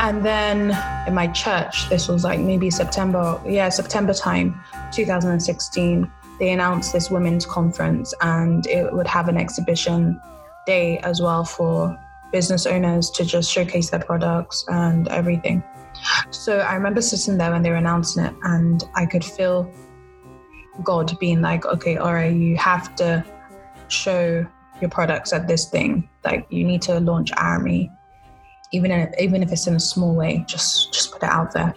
And then in my church, this was like maybe September, yeah, September time, 2016, they announced this women's conference and it would have an exhibition day as well for business owners to just showcase their products and everything. So I remember sitting there when they were announcing it and I could feel God being like, okay, all right, you have to show your products at this thing. Like you need to launch Arami, even if even if it's in a small way. Just just put it out there.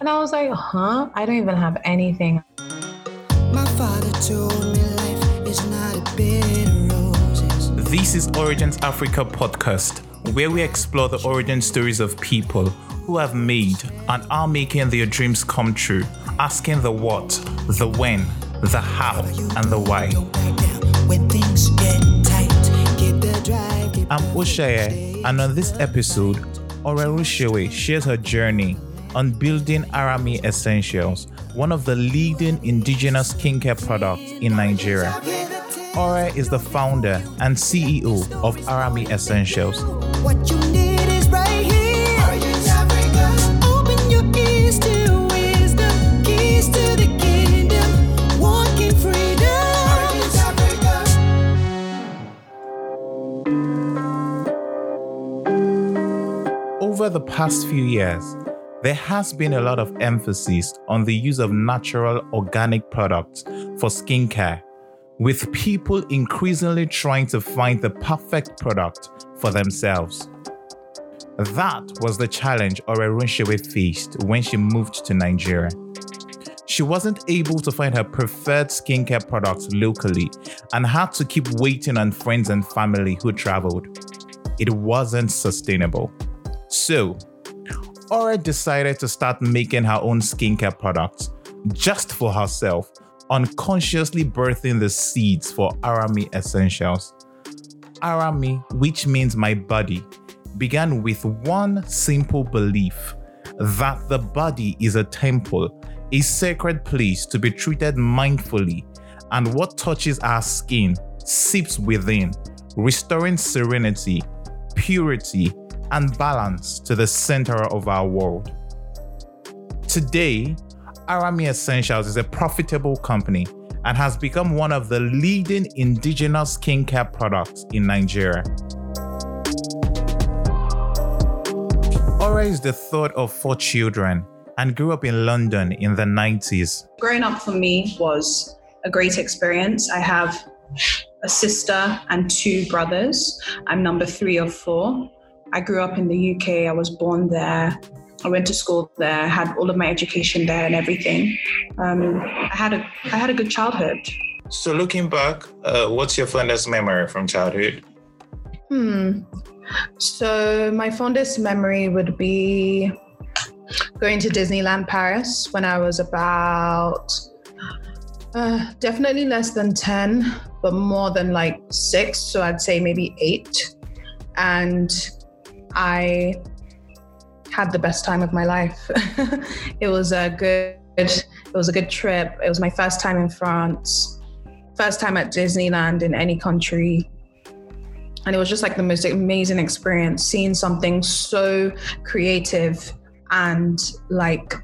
And I was like, huh? I don't even have anything. My father told me life is not a bed of roses. This is Origins Africa podcast, where we explore the origin stories of people who have made and are making their dreams come true, asking the what, the when, the how, and the why. I'm Oshaye, and on this episode, Ore Runsewe shares her journey on building Arami Essentials, one of the leading indigenous skincare products in Nigeria. Ore is the founder and CEO of Arami Essentials. Over the past few years, there has been a lot of emphasis on the use of natural organic products for skincare, with people increasingly trying to find the perfect product for themselves. That was the challenge Ore Runsewe faced when she moved to Nigeria. She wasn't able to find her preferred skincare products locally and had to keep waiting on friends and family who traveled. It wasn't sustainable. So, Ore decided to start making her own skincare products just for herself, unconsciously birthing the seeds for Arami Essentials. Arami, which means my body, began with one simple belief that the body is a temple, a sacred place to be treated mindfully, and what touches our skin seeps within, restoring serenity, purity, and balance to the center of our world. Today, Arami Essentials is a profitable company and has become one of the leading indigenous skincare products in Nigeria. Ore is the third of four children and grew up in London in the 90s. Growing up for me was a great experience. I have a sister and two brothers. I'm number three of four. I grew up in the UK. I was born there. I went to school there. I had all of my education there and everything. Um, I had a I had a good childhood. So looking back, uh, what's your fondest memory from childhood? Hmm. So my fondest memory would be going to Disneyland Paris when I was about uh, definitely less than 10, but more than like six. So I'd say maybe eight. And I had the best time of my life. it was a good it was a good trip. It was my first time in France, first time at Disneyland in any country. And it was just like the most amazing experience seeing something so creative and like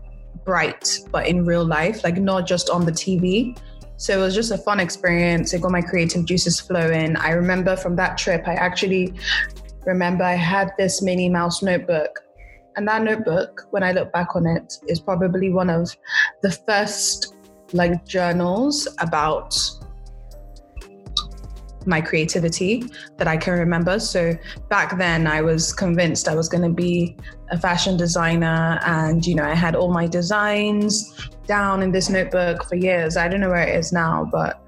bright, but in real life, like not just on the TV. So it was just a fun experience. It got my creative juices flowing. I remember from that trip, I actually remember I had this Minnie Mouse notebook. And that notebook, when I look back on it, is probably one of the first like journals about my creativity that I can remember. So back then I was convinced I was going to be a fashion designer and you know I had all my designs down in this notebook for years. I don't know where it is now, but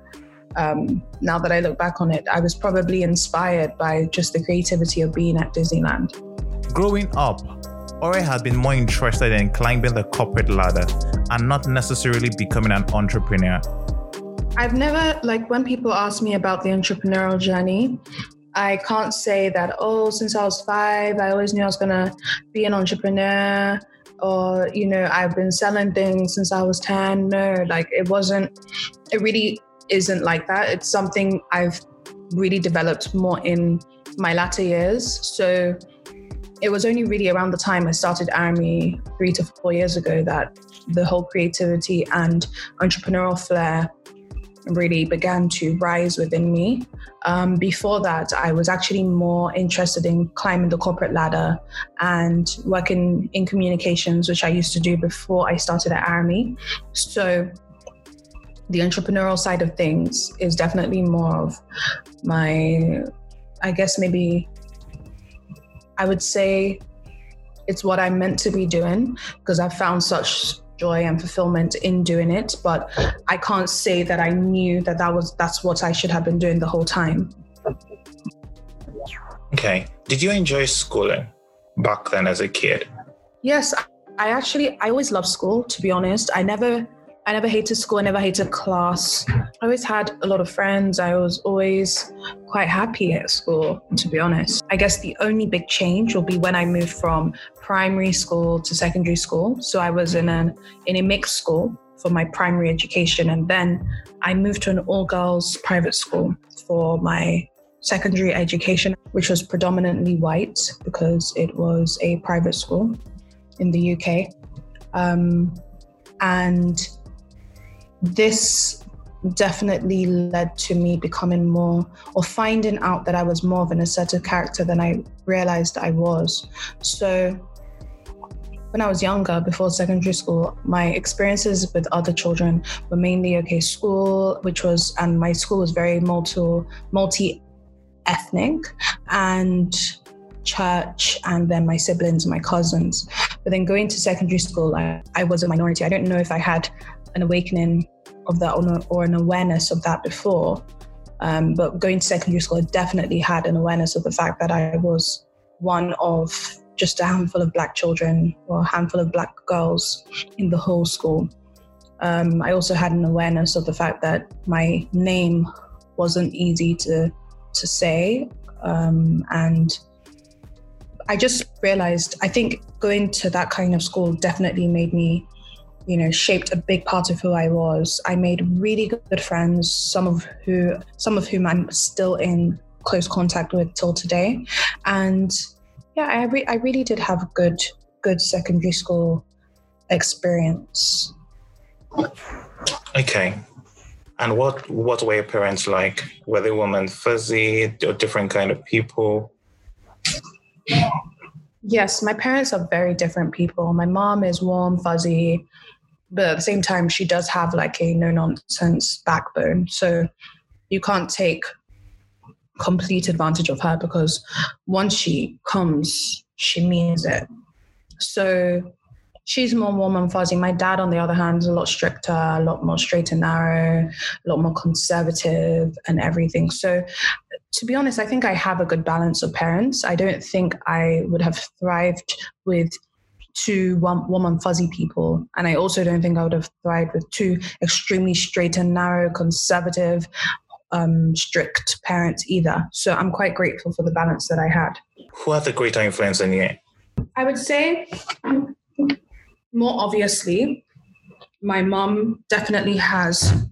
um, now that I look back on it, I was probably inspired by just the creativity of being at Disneyland. Growing up, Ore had been more interested in climbing the corporate ladder and not necessarily becoming an entrepreneur. I've never, like, when people ask me about the entrepreneurial journey, I can't say that, oh, since I was five, I always knew I was going to be an entrepreneur or, you know, I've been selling things since I was 10. No, like, it wasn't, it really isn't like that. It's something I've really developed more in my latter years. So it was only really around the time I started Arami three to four years ago that the whole creativity and entrepreneurial flair really began to rise within me. Um, before that, I was actually more interested in climbing the corporate ladder and working in communications, which I used to do before I started at Arami. So the entrepreneurial side of things is definitely more of my, I guess maybe I would say it's what I'm meant to be doing because I've found such joy and fulfillment in doing it but i can't say that i knew that that was that's what i should have been doing the whole time. Okay. Did you enjoy schooling back then as a kid? Yes i actually i always loved school to be honest. I never I never hated school. I never hated class. I always had a lot of friends. I was always quite happy at school, to be honest. I guess the only big change will be when I moved from primary school to secondary school. So I was in a in a mixed school for my primary education, and then I moved to an all girls private school for my secondary education, which was predominantly white because it was a private school in the UK. Um, and this definitely led to me becoming more or finding out that I was more of an assertive character than I realized I was. So when I was younger, before secondary school, my experiences with other children were mainly okay, school, which was, and my school was very multi, multi ethnic, and church, and then my siblings, my cousins. But then going to secondary school, I, I was a minority. I don't know if I had an awakening of that or, an awareness of that before. Um, but going to secondary school, I definitely had an awareness of the fact that I was one of just a handful of black children or a handful of black girls in the whole school. Um, I also had an awareness of the fact that my name wasn't easy to to say, um, and I just realized I think going to that kind of school definitely made me you know shaped a big part of who I was. I made really good friends, some of who some of whom I'm still in close contact with till today, and yeah, I re- I really did have a good good secondary school experience. Okay. And what what were your parents like? Were they women fuzzy or different kind of people? Yes, my parents are very different people. My mom is warm, fuzzy, but at the same time, she does have like a no nonsense backbone. So you can't take complete advantage of her because once she comes, she means it. So she's more warm and fuzzy. My dad, on the other hand, is a lot stricter, a lot more straight and narrow, a lot more conservative and everything. So to be honest, I think I have a good balance of parents. I don't think I would have thrived with two warm and fuzzy people. And I also don't think I would have thrived with two extremely straight and narrow, conservative, um, strict parents either. So I'm quite grateful for the balance that I had. Who had the greater influence on you? I would say, more obviously, my mom definitely has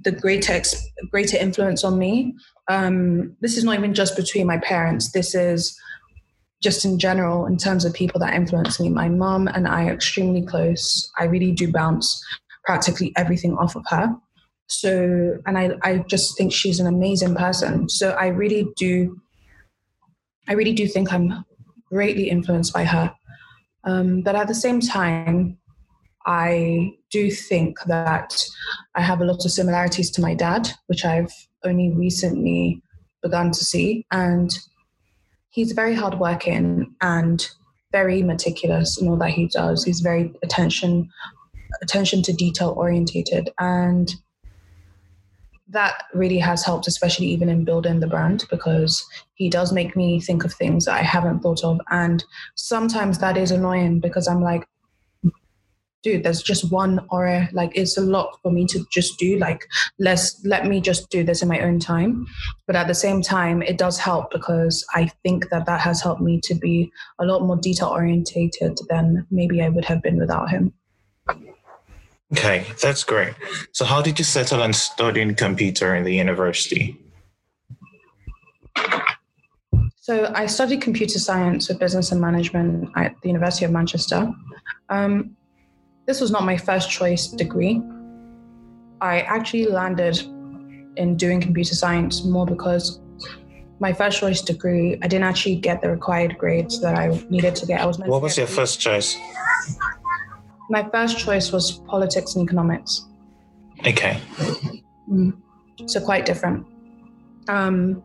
the greater greater influence on me. Um, this is not even just between my parents. This is just in general, in terms of people that influence me, my mom and I are extremely close. I really do bounce practically everything off of her. So, and I, I just think she's an amazing person. So I really do, I really do think I'm greatly influenced by her. Um, but at the same time, I do think that I have a lot of similarities to my dad, which I've only recently begun to see. And he's very hardworking and very meticulous in all that he does. He's very attention attention to detail orientated and that really has helped especially even in building the brand because he does make me think of things that I haven't thought of and sometimes that is annoying because I'm like dude there's just one Ore like it's a lot for me to just do like let's let me just do this in my own time. But at the same time it does help because i think that that has helped me to be a lot more detail orientated than maybe i would have been without him. Okay that's great. So how did you settle on studying computer in the university? So I studied computer science with business and management at the University of Manchester. Um, this was not my first choice degree. I actually landed in doing computer science more because my first choice degree, I didn't actually get the required grades that I needed to get. I was what was your first choice? My first choice was politics and economics. Okay. Mm. So quite different. Um,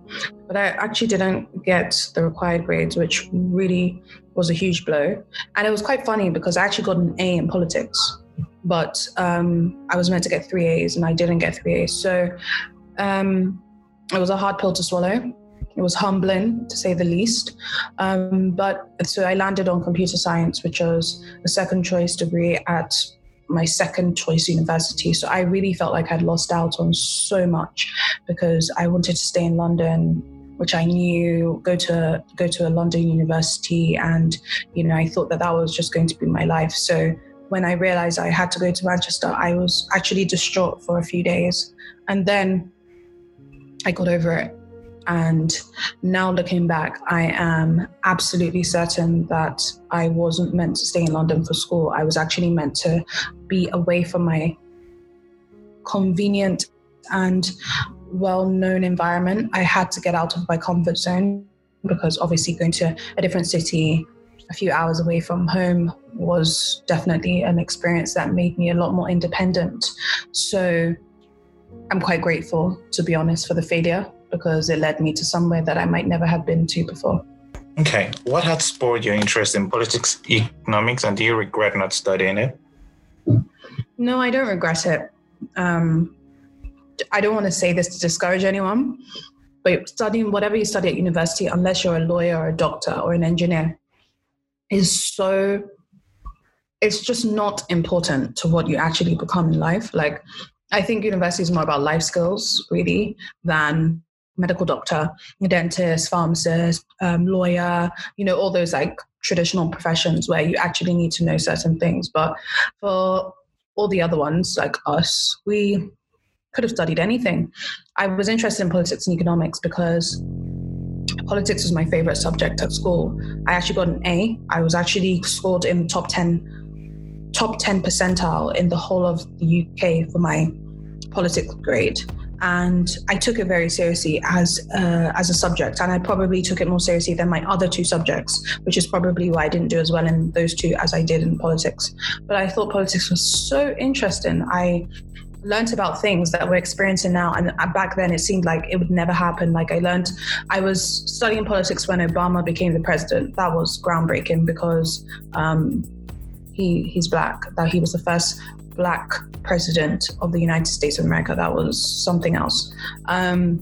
but I actually didn't get the required grades, which really was a huge blow. And it was quite funny because I actually got an A in politics, but um, I was meant to get three A's and I didn't get three A's. So um, it was a hard pill to swallow. It was humbling to say the least. Um, but so I landed on computer science, which was a second choice degree at my second choice university. So I really felt like I'd lost out on so much because I wanted to stay in London, which I knew go to go to a London university, and you know I thought that that was just going to be my life. So when I realized I had to go to Manchester, I was actually distraught for a few days, and then I got over it. And now looking back, I am absolutely certain that I wasn't meant to stay in London for school. I was actually meant to be away from my convenient and well known environment. I had to get out of my comfort zone because obviously going to a different city a few hours away from home was definitely an experience that made me a lot more independent. So I'm quite grateful, to be honest, for the failure because it led me to somewhere that I might never have been to before. Okay. What had spurred your interest in politics, economics, and do you regret not studying it? No, I don't regret it. Um, I don't want to say this to discourage anyone, but studying whatever you study at university, unless you're a lawyer or a doctor or an engineer, is so it's just not important to what you actually become in life. Like I think university is more about life skills really than medical doctor, dentist, pharmacist, um, lawyer, you know, all those like traditional professions where you actually need to know certain things. But for all the other ones, like us, we could have studied anything. I was interested in politics and economics because politics was my favorite subject at school. I actually got an A. I was actually scored in top 10 top 10 percentile in the whole of the UK for my politics grade and I took it very seriously as uh, as a subject, and I probably took it more seriously than my other two subjects, which is probably why I didn't do as well in those two as I did in politics. But I thought politics was so interesting. I learned about things that we're experiencing now, and back then it seemed like it would never happen. Like I learned, I was studying politics when Obama became the president. That was groundbreaking because. Um, he he's black. That he was the first black president of the United States of America. That was something else. Um,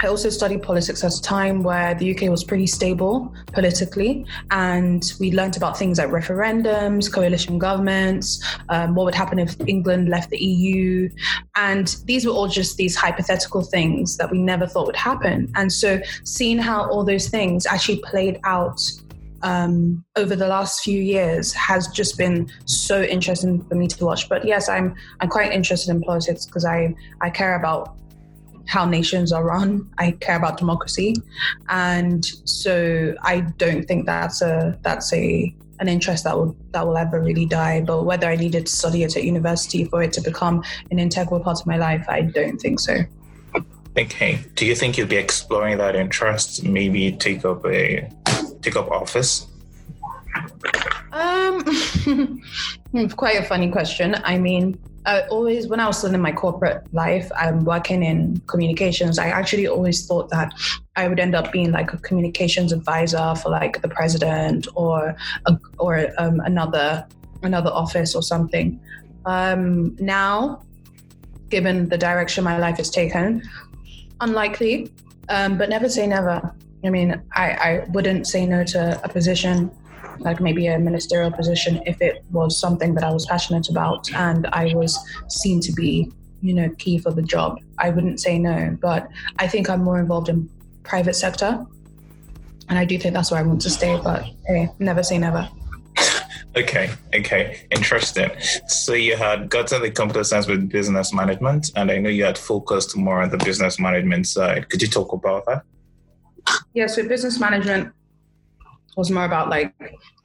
I also studied politics at a time where the UK was pretty stable politically, and we learned about things like referendums, coalition governments, um, what would happen if England left the EU. And these were all just these hypothetical things that we never thought would happen. And so, seeing how all those things actually played out um, over the last few years has just been so interesting for me to watch. But yes, I'm I'm quite interested in politics because I I care about how nations are run. I care about democracy, and so I don't think that's a that's a an interest that will that will ever really die. But whether I needed to study it at university for it to become an integral part of my life, I don't think so. Okay. Do you think you'll be exploring that interest? Maybe take up a take up office? Um, quite a funny question. I mean, I always, when I was still in my corporate life, I'm working in communications. I actually always thought that I would end up being like a communications advisor for like the president or a, or um, another another office or something. Um, now, given the direction my life has taken, unlikely, um, but never say never. I mean, I, I wouldn't say no to a position like maybe a ministerial position if it was something that I was passionate about and I was seen to be, you know, key for the job. I wouldn't say no, but I think I'm more involved in private sector. And I do think that's where I want to stay, but hey, never say never. Okay, okay, interesting. So you had gotten the computer science with business management, and I know you had focused more on the business management side. Could you talk about that? Yeah, so business management was more about like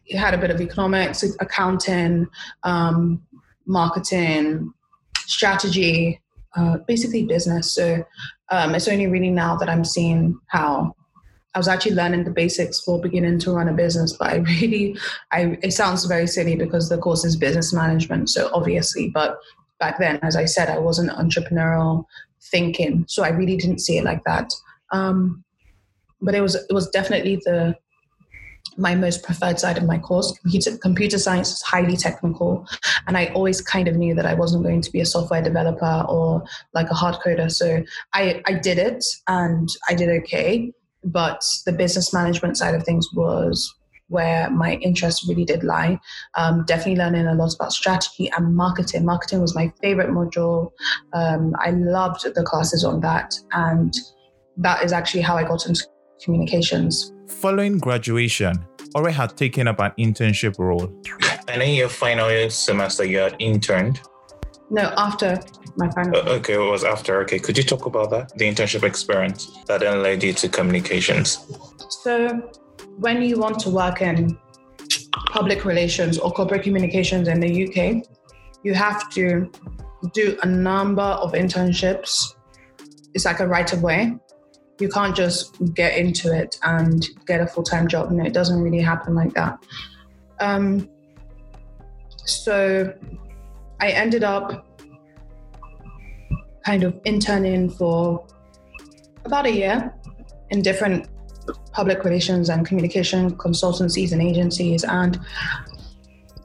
it had a bit of economics, accounting, um, marketing, strategy, uh, basically business. So um, it's only really now that I'm seeing how I was actually learning the basics for beginning to run a business, but I really, I it sounds very silly because the course is business management, so obviously, but back then, as I said, I wasn't entrepreneurial thinking, so I really didn't see it like that. Um, but it was it was definitely the my most preferred side of my course. Computer, computer science is highly technical, and I always kind of knew that I wasn't going to be a software developer or like a hard coder. So I, I did it and I did okay, but the business management side of things was where my interest really did lie. Um, definitely learning a lot about strategy and marketing. Marketing was my favorite module. Um, I loved the classes on that, and that is actually how I got into communications. Following graduation, Ore had taken up an internship role. And in your final semester, you had interned. No, after my final. Uh, okay, it was after. Okay, could you talk about that? The internship experience that then led you to communications. So, when you want to work in public relations or corporate communications in the UK, you have to do a number of internships. It's like a right of way you can't just get into it and get a full time job. No, it doesn't really happen like that. Um, so I ended up kind of interning for about a year in different public relations and communication consultancies and agencies. And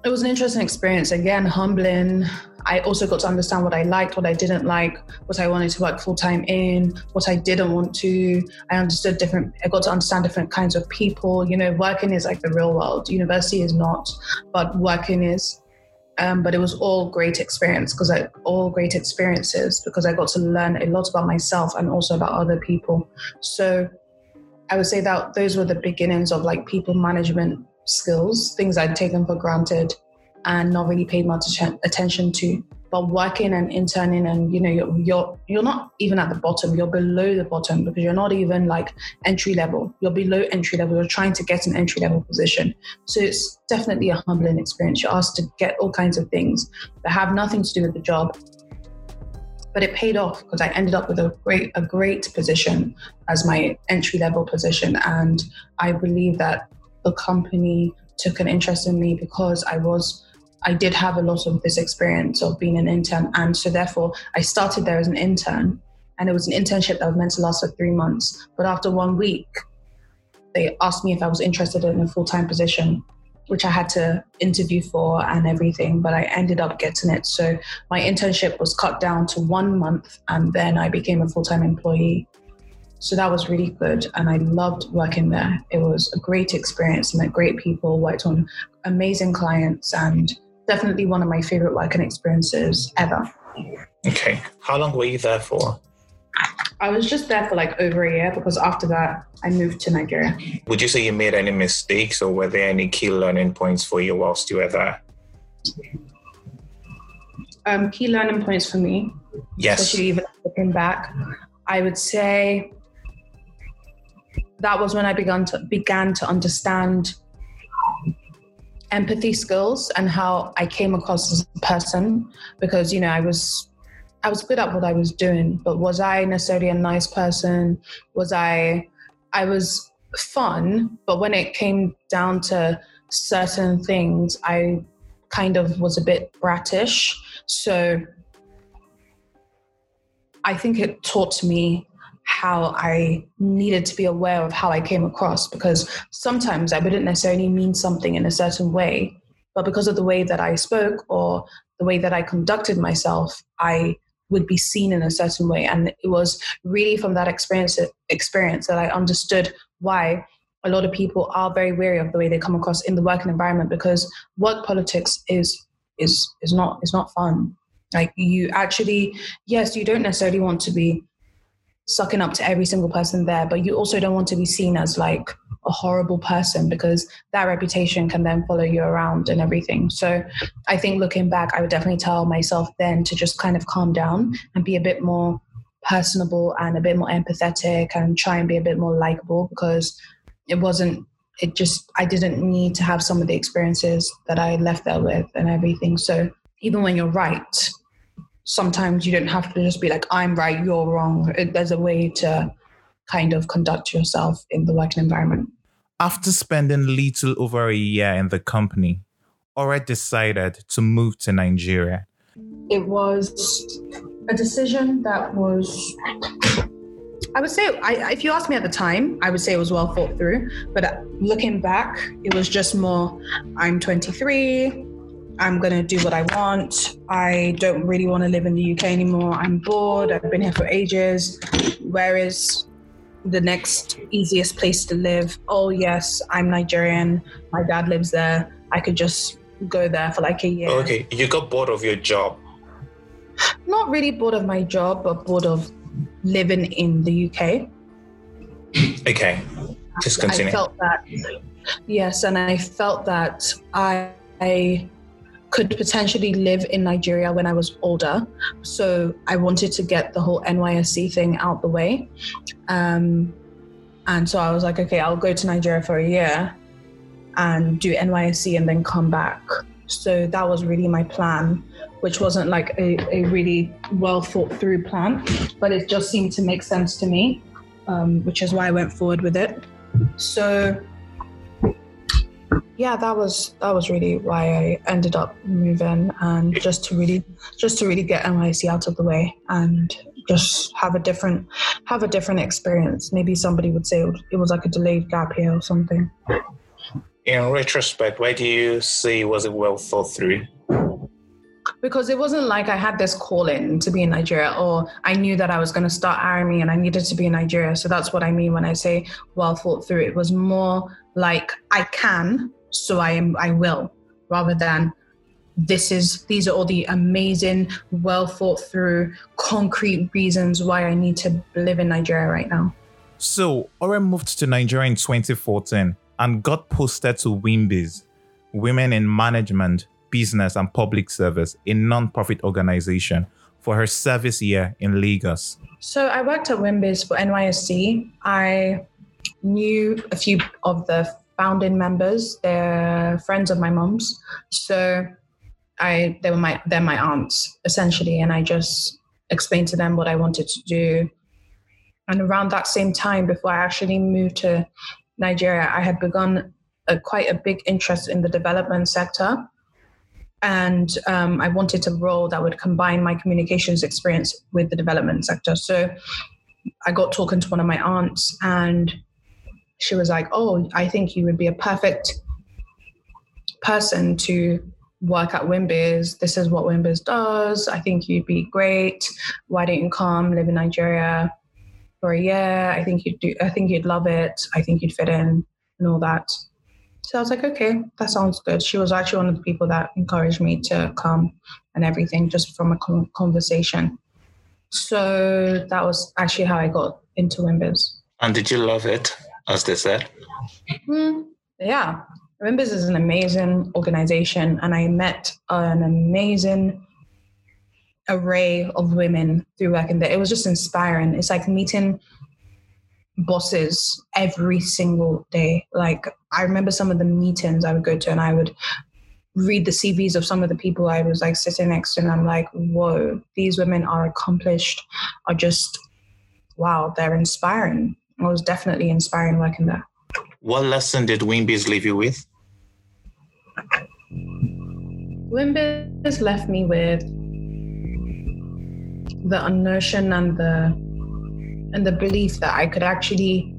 it was an interesting experience. Again, humbling, I also got to understand what I liked, what I didn't like, what I wanted to work full time in, what I didn't want to. I understood different, I got to understand different kinds of people. You know, working is like the real world, university is not, but working is. Um, but it was all great experience because I all great experiences because I got to learn a lot about myself and also about other people. So I would say that those were the beginnings of like people management skills, things I'd taken for granted and not really paid much attention to. But working and interning, and you know, you're, you're you're not even at the bottom. You're below the bottom because you're not even like entry level. You're below entry level. You're trying to get an entry level position. So it's definitely a humbling experience. You're asked to get all kinds of things that have nothing to do with the job, but it paid off because I ended up with a great a great position as my entry level position, and I believe that the company took an interest in me because I was I did have a lot of this experience of being an intern. And so, therefore, I started there as an intern. And it was an internship that was meant to last for three months. But after one week, they asked me if I was interested in a full time position, which I had to interview for and everything. But I ended up getting it. So, my internship was cut down to one month. And then I became a full time employee. So that was really good. And I loved working there. It was a great experience. met great people, worked on amazing clients, and definitely one of my favorite working experiences ever. Okay. How long were you there for? I was just there for like over a year because after that I moved to Nigeria. Would you say you made any mistakes or were there any key learning points for you whilst you were there? Um, key learning points for me, yes. especially even looking back, I would say that was when I began to began to understand empathy skills and how I came across as a person because you know I was I was good at what I was doing, but was I necessarily a nice person? Was I I was fun, but when it came down to certain things, I kind of was a bit bratish. So I think it taught me how I needed to be aware of how I came across because sometimes I wouldn't necessarily mean something in a certain way, but because of the way that I spoke or the way that I conducted myself, I would be seen in a certain way. And it was really from that experience experience that I understood why a lot of people are very wary of the way they come across in the working environment because work politics is is is not is not fun. Like you actually, yes, you don't necessarily want to be sucking up to every single person there, but you also don't want to be seen as like a horrible person because that reputation can then follow you around and everything. So I think looking back, I would definitely tell myself then to just kind of calm down and be a bit more personable and a bit more empathetic and try and be a bit more likable because it wasn't it just I didn't need to have some of the experiences that I left there with and everything. So even when you're right, sometimes you don't have to just be like, I'm right, you're wrong. It, there's a way to kind of conduct yourself in the working environment. After spending little over a year in the company, Ore decided to move to Nigeria. It was a decision that was I would say, I, if you asked me at the time, I would say it was well thought through. But looking back, it was just more I'm 23, I'm going to do what I want. I don't really want to live in the UK anymore. I'm bored. I've been here for ages. Where is the next easiest place to live? Oh, yes, I'm Nigerian. My dad lives there. I could just go there for like a year. Oh, okay, you got bored of your job. Not really bored of my job, but bored of living in the UK. Okay, just continue. I felt that, yes, and I felt that I, I could potentially live in Nigeria when I was older. So I wanted to get the whole NYSC thing out the way. Um, and so I was like, okay, I'll go to Nigeria for a year and do NYSC and then come back. So that was really my plan which wasn't like a, a really well thought through plan, but it just seemed to make sense to me, um, which is why I went forward with it. So yeah, that was that was really why I ended up moving and just to really just to really get NYSC out of the way and just have a different have a different experience. Maybe somebody would say it was like a delayed gap year or something. In retrospect, why do you say was it well thought through? because it wasn't like I had this calling to be in Nigeria or I knew that I was going to start Arami and I needed to be in Nigeria. So that's what I mean when I say well thought through. It was more like I can, so I am I will, rather than this is these are all the amazing, well thought through, concrete reasons why I need to live in Nigeria right now. So Ore moved to Nigeria in 2014 and got posted to WIMBIZ, Women in Management, Business and Public Service, a non-profit organization, for her service year in Lagos. So I worked at WIMBIZ for NYSC. I knew a few of the founding members. They're friends of my mom's. So I they were my they're my aunts essentially, and I just explained to them what I wanted to do. And around that same time, before I actually moved to Nigeria, I had begun a, quite a big interest in the development sector and um, I wanted a role that would combine my communications experience with the development sector. So I got talking to one of my aunts, and she was like, "Oh, I think you would be a perfect person to work at WIMBIZ. This is what WIMBIZ does. I think you'd be great. Why don't you come live in Nigeria for a year? I think you'd do. I think you'd love it. I think you'd fit in and all that." So I was like, okay, that sounds good. She was actually one of the people that encouraged me to come and everything just from a conversation. So that was actually how I got into WIMBIZ. And did you love it, as they said? Mm, yeah. WIMBIZ is an amazing organization, and I met an amazing array of women through working there. It was just inspiring. It's like meeting bosses every single day. Like I remember some of the meetings I would go to and I would read the CVs of some of the people I was like sitting next to and I'm like, whoa, these women are accomplished, are just wow, they're inspiring. It was definitely inspiring working there. What lesson did WIMBIZ leave you with? WIMBIZ left me with the notion and the and the belief that I could actually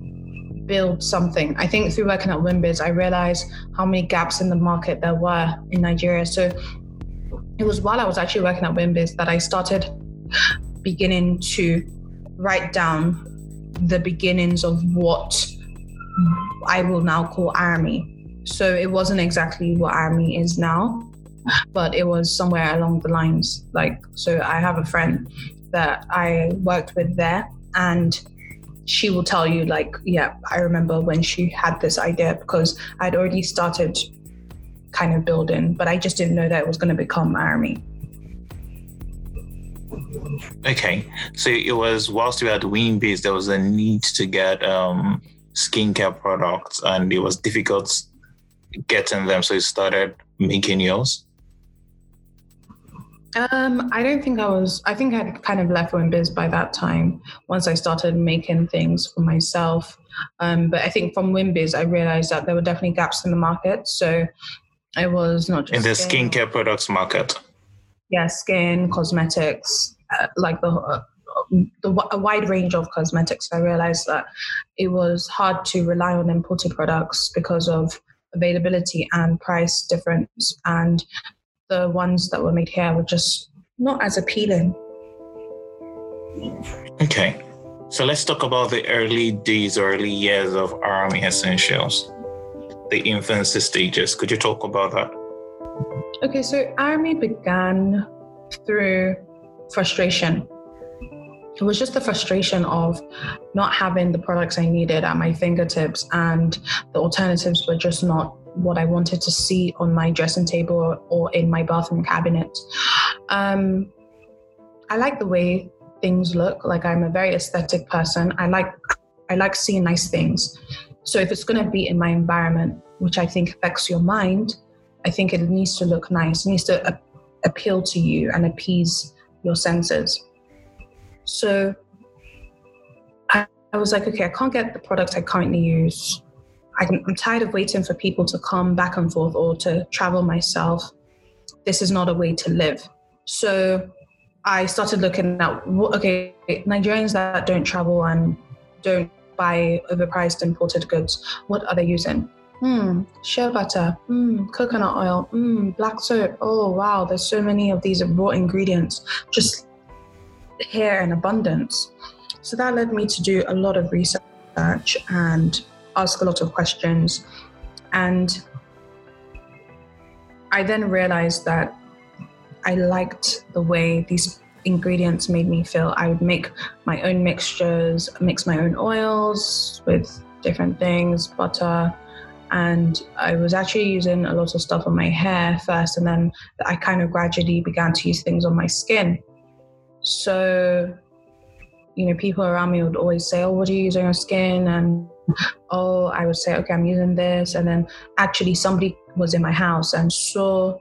build something. I think through working at WIMBIZ, I realized how many gaps in the market there were in Nigeria. So it was while I was actually working at WIMBIZ that I started beginning to write down the beginnings of what I will now call Arami. So it wasn't exactly what Arami is now, but it was somewhere along the lines. Like, so I have a friend that I worked with there and she will tell you like yeah i remember when she had this idea because i'd already started kind of building but i just didn't know that it was going to become Arami Okay, so it was whilst we were at WIMBIZ, there was a need to get um, skincare products, and it was difficult getting them. So you started making yours. Um, I don't think I was. I think I'd kind of left WIMBIZ by that time. Once I started making things for myself, um, but I think from WIMBIZ, I realized that there were definitely gaps in the market. So I was not just in the skin. skincare products market. Yeah, skin, cosmetics, uh, like the uh, the a wide range of cosmetics. I realized that it was hard to rely on imported products because of availability and price difference, and the ones that were made here were just not as appealing. Okay. So let's talk about the early days, early years of Arami Essentials, the infancy stages. Could you talk about that? Okay, so Arami began through frustration. It was just the frustration of not having the products I needed at my fingertips, and the alternatives were just not what I wanted to see on my dressing table or in my bathroom cabinet. Um, I like the way things look. Like I'm a very aesthetic person. I like I like seeing nice things. So if it's going to be in my environment, which I think affects your mind, I think it needs to look nice. It needs to a- appeal to you and appease your senses. So I, I was like, okay, I can't get the product I currently use I'm tired of waiting for people to come back and forth or to travel myself. This is not a way to live. So I started looking at okay, Nigerians that don't travel and don't buy overpriced imported goods, what are they using? Hmm, shea butter, hmm, coconut oil, hmm, black soap. Oh wow, there's so many of these raw ingredients just here in abundance. So that led me to do a lot of research and ask a lot of questions. And I then realized that I liked the way these ingredients made me feel. I would make my own mixtures, mix my own oils with different things, butter. And I was actually using a lot of stuff on my hair first, and then I kind of gradually began to use things on my skin. So, you know, people around me would always say, Oh, what do you use on your skin? And oh, I would say, okay, I'm using this. And then actually somebody was in my house and saw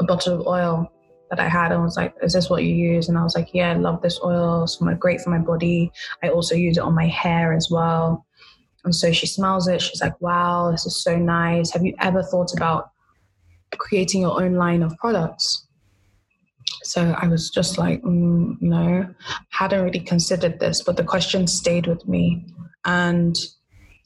a bottle of oil that I had and was like, is this what you use? And I was like, yeah, I love this oil. It's great for my body. I also use it on my hair as well. And so she smells it. She's like, wow, this is so nice. Have you ever thought about creating your own line of products? So I was just like, mm, no, hadn't really considered this, but the question stayed with me. And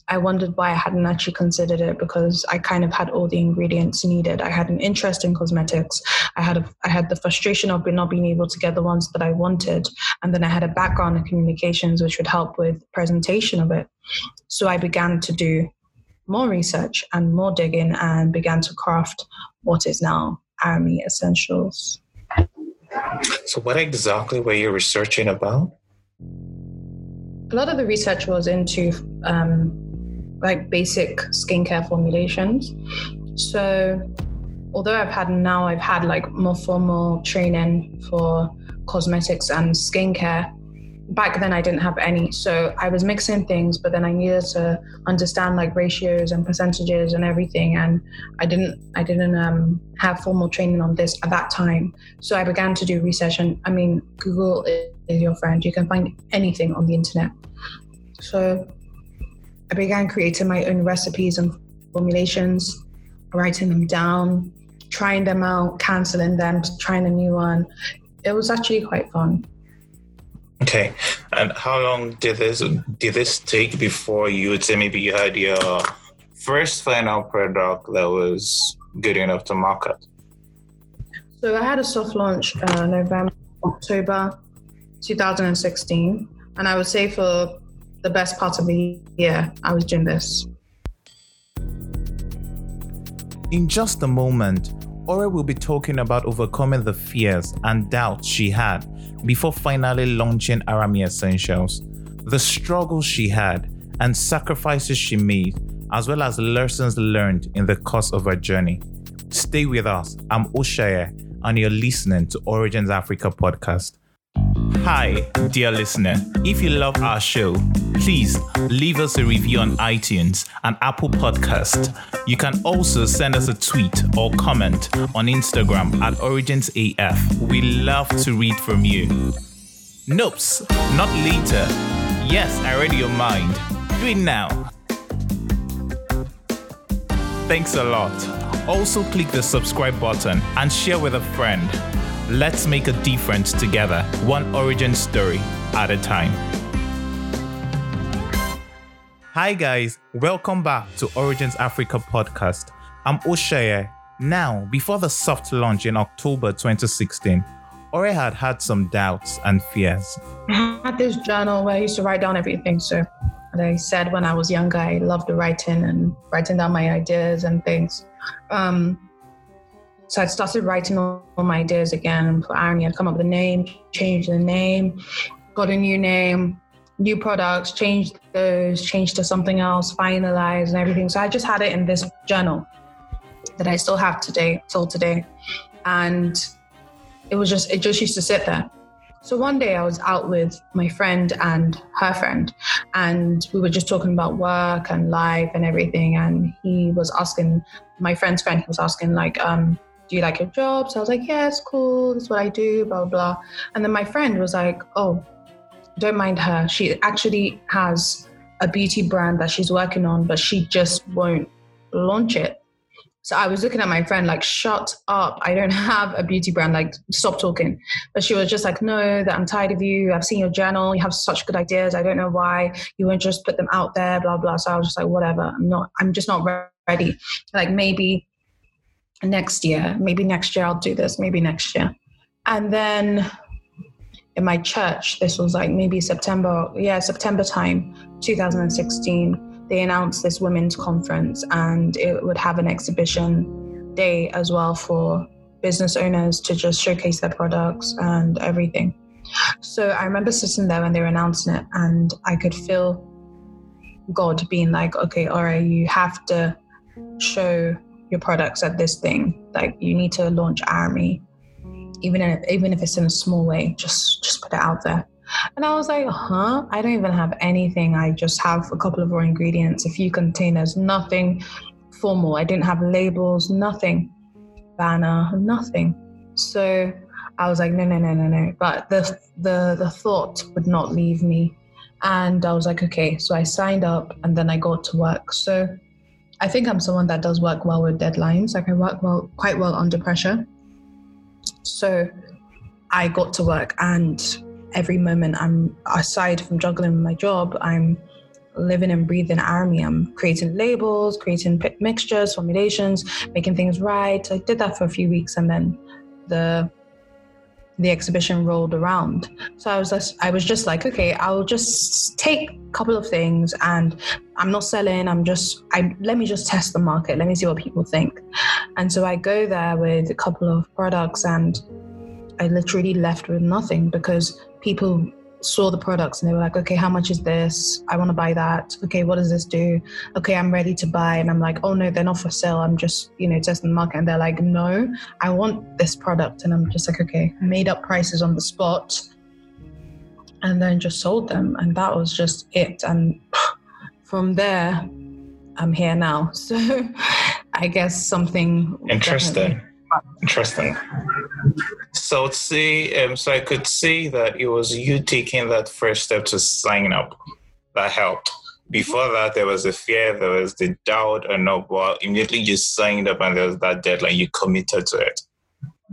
I wondered why I hadn't actually considered it because I kind of had all the ingredients needed. I had an interest in cosmetics. I had a, I had the frustration of not being able to get the ones that I wanted, and then I had a background in communications, which would help with presentation of it. So I began to do more research and more digging, and began to craft what is now Arami Essentials. So, what exactly were you researching about? A lot of the research was into um, like basic skincare formulations. So although I've had now I've had like more formal training for cosmetics and skincare. Back then I didn't have any. So I was mixing things, but then I needed to understand like ratios and percentages and everything. And I didn't I didn't um, have formal training on this at that time. So I began to do research and I mean Google is your friend. You can find anything on the internet. So I began creating my own recipes and formulations, writing them down, trying them out, canceling them, trying a new one. It was actually quite fun. Okay, and how long did this did this take before you would say maybe you had your first final product that was good enough to market? So I had a soft launch uh, November October 2016, and I would say for the best part of the year I was doing this. In just a moment, Ore will be talking about overcoming the fears and doubts she had before finally launching Arami Essentials, the struggles she had and sacrifices she made, as well as lessons learned in the course of her journey. Stay with us. I'm Oshaye, and you're listening to Origins Africa podcast. Hi, dear listener. If you love our show, please leave us a review on iTunes and Apple Podcast. You can also send us a tweet or comment on Instagram at OriginsAF. We love to read from you. Nopes, not later. Yes, I read your mind. Do it now. Thanks a lot. Also, click the subscribe button and share with a friend. Let's make a difference together, one origin story at a time. Hi, guys. Welcome back to Origins Africa podcast. I'm Osheye. Now, before the soft launch in October 2016, Ore had had some doubts and fears. I had this journal where I used to write down everything. So, I said when I was younger, I loved writing and writing down my ideas and things. Um, so I'd started writing all, all my ideas again and for Arami. I'd come up with a name, change the name, got a new name, new products, changed those, changed to something else, finalized and everything. So I just had it in this journal that I still have today, till today. And it was just, it just used to sit there. So one day I was out with my friend and her friend, and we were just talking about work and life and everything. And he was asking my friend's friend, he was asking like, um, do you like your job? So I was like, yeah, it's cool. That's what I do, blah, blah, blah. And then my friend was like, oh, don't mind her. She actually has a beauty brand that she's working on, but she just won't launch it. So I was looking at my friend like, shut up. I don't have a beauty brand. Like, stop talking. But she was just like, no, that I'm tired of you. I've seen your journal. You have such good ideas. I don't know why you won't just put them out there, blah, blah. So I was just like, whatever. I'm not, I'm just not ready. Like, maybe next year, maybe next year I'll do this, maybe next year. And then in my church, this was like maybe September, yeah, September time, 2016, they announced this women's conference and it would have an exhibition day as well for business owners to just showcase their products and everything. So I remember sitting there when they were announcing it and I could feel God being like, okay, all right, you have to show your products at this thing. Like you need to launch Arami, even if even if it's in a small way. Just just put it out there. And I was like, huh? I don't even have anything. I just have a couple of raw ingredients, a few containers, nothing formal. I didn't have labels, nothing, banner, nothing. So I was like, no, no, no, no, no. But the the the thought would not leave me. And I was like, okay. So I signed up and then I got to work. So I think I'm someone that does work well with deadlines. Like I work well, quite well under pressure. So I got to work, and every moment I'm aside from juggling my job, I'm living and breathing Arami. I'm creating labels, creating mixtures, formulations, making things right. I did that for a few weeks, and then the the exhibition rolled around. So I was just, I was just like, okay, I'll just take a couple of things and I'm not selling. I'm just, I let me just test the market. Let me see what people think. And so I go there with a couple of products and I literally left with nothing because people saw the products and they were like, okay, how much is this? I want to buy that. Okay, what does this do? Okay, I'm ready to buy. And I'm like, oh no, they're not for sale. I'm just, you know, testing the market. And they're like, no, I want this product. And I'm just like, okay, made up prices on the spot and then just sold them. And that was just it. And from there, I'm here now. So I guess something interesting. Interesting. So see, um, so I could see that it was you taking that first step to sign up that helped. Before that, there was the fear, there was the doubt, and no, well, immediately you signed up and there was that deadline. You committed to it.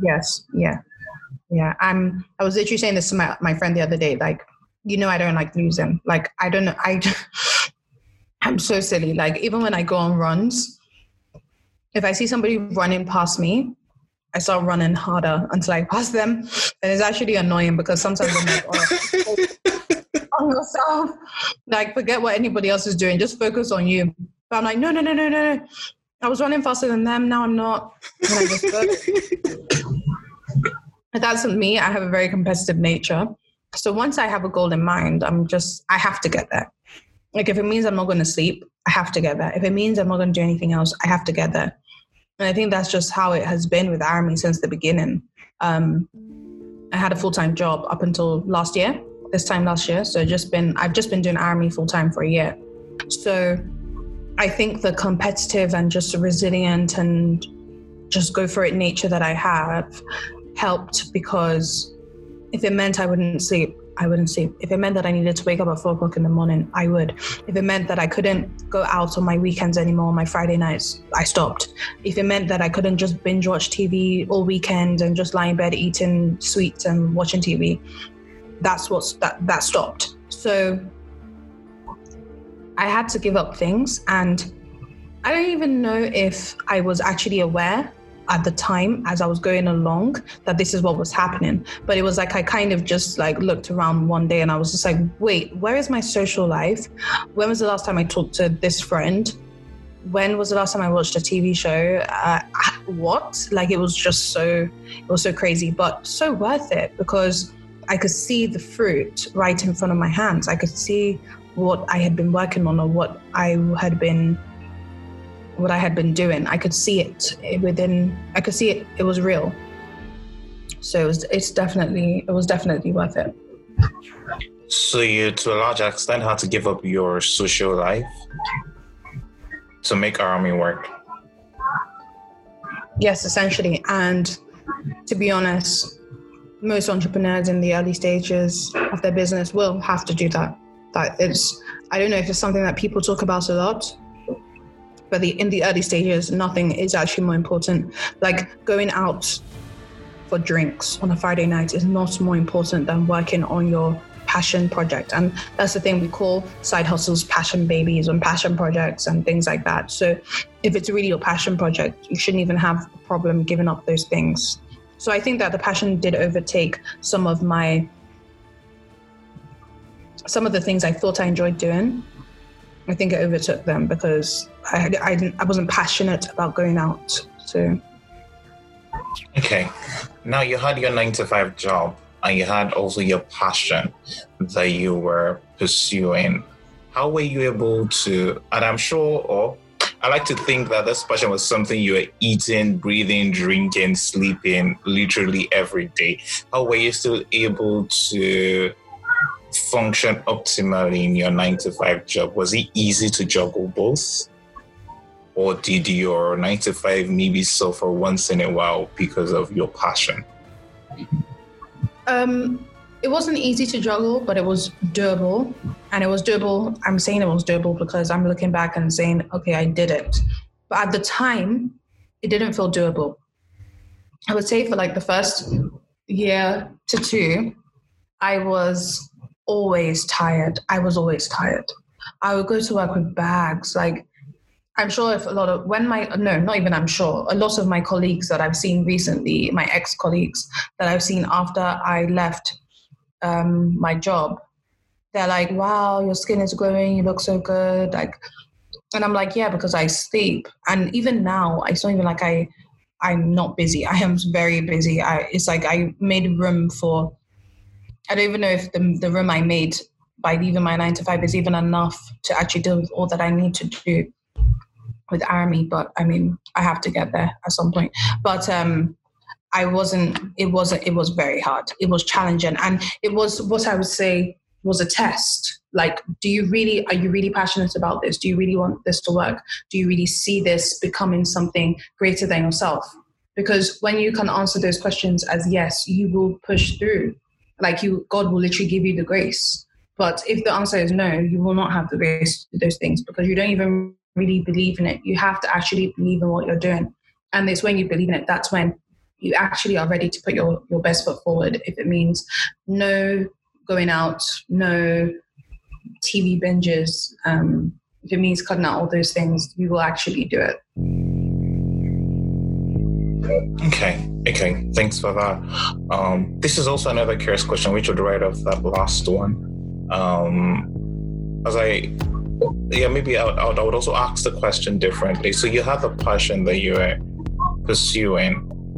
Yes. Yeah. Yeah. I'm. I was literally saying this to my my friend the other day. Like, you know, I don't like losing. Like, I don't know. I. I'm so silly. Like, even when I go on runs, if I see somebody running past me, I start running harder until I pass them. And it's actually annoying because sometimes I'm like, oh, on yourself. Like, forget what anybody else is doing. Just focus on you. But I'm like, no, no, no, no, no. no. I was running faster than them. Now I'm not. And I just. That's me. I have a very competitive nature. So once I have a goal in mind, I'm just, I have to get there. Like, if it means I'm not going to sleep, I have to get there. If it means I'm not going to do anything else, I have to get there. And I think that's just how it has been with Arami since the beginning. Um, I had a full time job up until last year, this time last year. So just been, I've just been doing Arami full time for a year. So I think the competitive and just resilient and just go for it nature that I have helped because if it meant I wouldn't sleep, I wouldn't sleep. If it meant that I needed to wake up at four o'clock in the morning, I would. If it meant that I couldn't go out on my weekends anymore, my Friday nights, I stopped. If it meant that I couldn't just binge watch TV all weekend and just lie in bed eating sweets and watching TV, that's what's that that stopped. So I had to give up things and I don't even know if I was actually aware at the time as I was going along that this is what was happening. But it was like I kind of just like looked around one day and I was just like, wait, where is my social life? When was the last time I talked to this friend? When was the last time I watched a TV show? Uh, what? Like it was just so, it was so crazy, but so worth it because I could see the fruit right in front of my hands. I could see what I had been working on or what I had been what I had been doing. I could see it within. I could see it. It was real. So it was, it's definitely it was definitely worth it. So you, to a large extent, had to give up your social life to make Arami work. Yes, essentially, and to be honest, most entrepreneurs in the early stages of their business will have to do that. That it's I don't know if it's something that people talk about a lot, but the, in the early stages, nothing is actually more important. Like going out for drinks on a Friday night is not more important than working on your passion project. And that's the thing we call side hustles passion babies and passion projects and things like that. So if it's really your passion project, you shouldn't even have a problem giving up those things. So I think that the passion did overtake some of my some of the things I thought I enjoyed doing. I think it overtook them because I, I, I wasn't passionate about going out. So. Okay. Now you had your nine to five job and you had also your passion that you were pursuing. How were you able to, and I'm sure, or I like to think that this passion was something you were eating, breathing, drinking, sleeping literally every day. How were you still able to function optimally in your nine to five job? Was it easy to juggle both? or did your nine to five maybe suffer once in a while because of your passion? Um, it wasn't easy to juggle, but it was doable. And it was doable. I'm saying it was doable because I'm looking back and saying, okay, I did it. But at the time, it didn't feel doable. I would say for like the first year to two, I was always tired. I was always tired. I would go to work with bags. Like I'm sure if a lot of when my no, not even I'm sure, a lot of my colleagues that I've seen recently, my ex colleagues that I've seen after I left um, my job, they're like, "Wow, your skin is glowing. You look so good." Like, and I'm like, "Yeah, because I sleep." And even now, it's not even like I, I'm not busy. I am very busy. I, it's like I made room for. I don't even know if the the room I made by leaving my nine to five is even enough to actually do all that I need to do with Arami but i mean i have to get there at some point. But um i wasn't it wasn't it was very hard. It was challenging. And it was what i would say was a test. Like do you really are you really passionate about this? Do you really want this to work? Do you really see this becoming something greater than yourself? Because when you can answer those questions as yes you will push through like you god will literally give you the grace but if the answer is no you will not have the grace to do those things because you don't even really believe in it. You have to actually believe in what you're doing. And it's when you believe in it, that's when you actually are ready to put your, your best foot forward. If it means no going out, no TV binges, um, if it means cutting out all those things, you will actually do it. Okay, okay, thanks for that. Um, this is also another curious question, which would right off that last one. Um, as I yeah, maybe I would, I would also ask the question differently. So you had the passion that you were pursuing,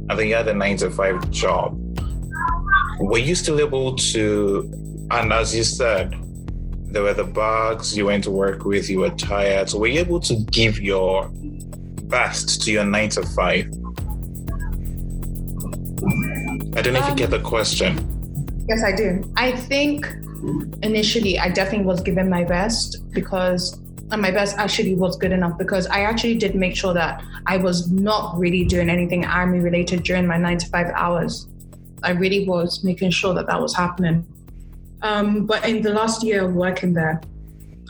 and then you had a nine to five job. Were you still able to? And as you said, there were the bugs you went to work with. You were tired. So were you able to give your best to your nine to five? I don't know if you get the um, question. Yes, I do. I think initially I definitely was giving my best because and my best actually was good enough because I actually did make sure that I was not really doing anything Arami related during my nine to five hours. I really was making sure that that was happening. Um, but in the last year of working there,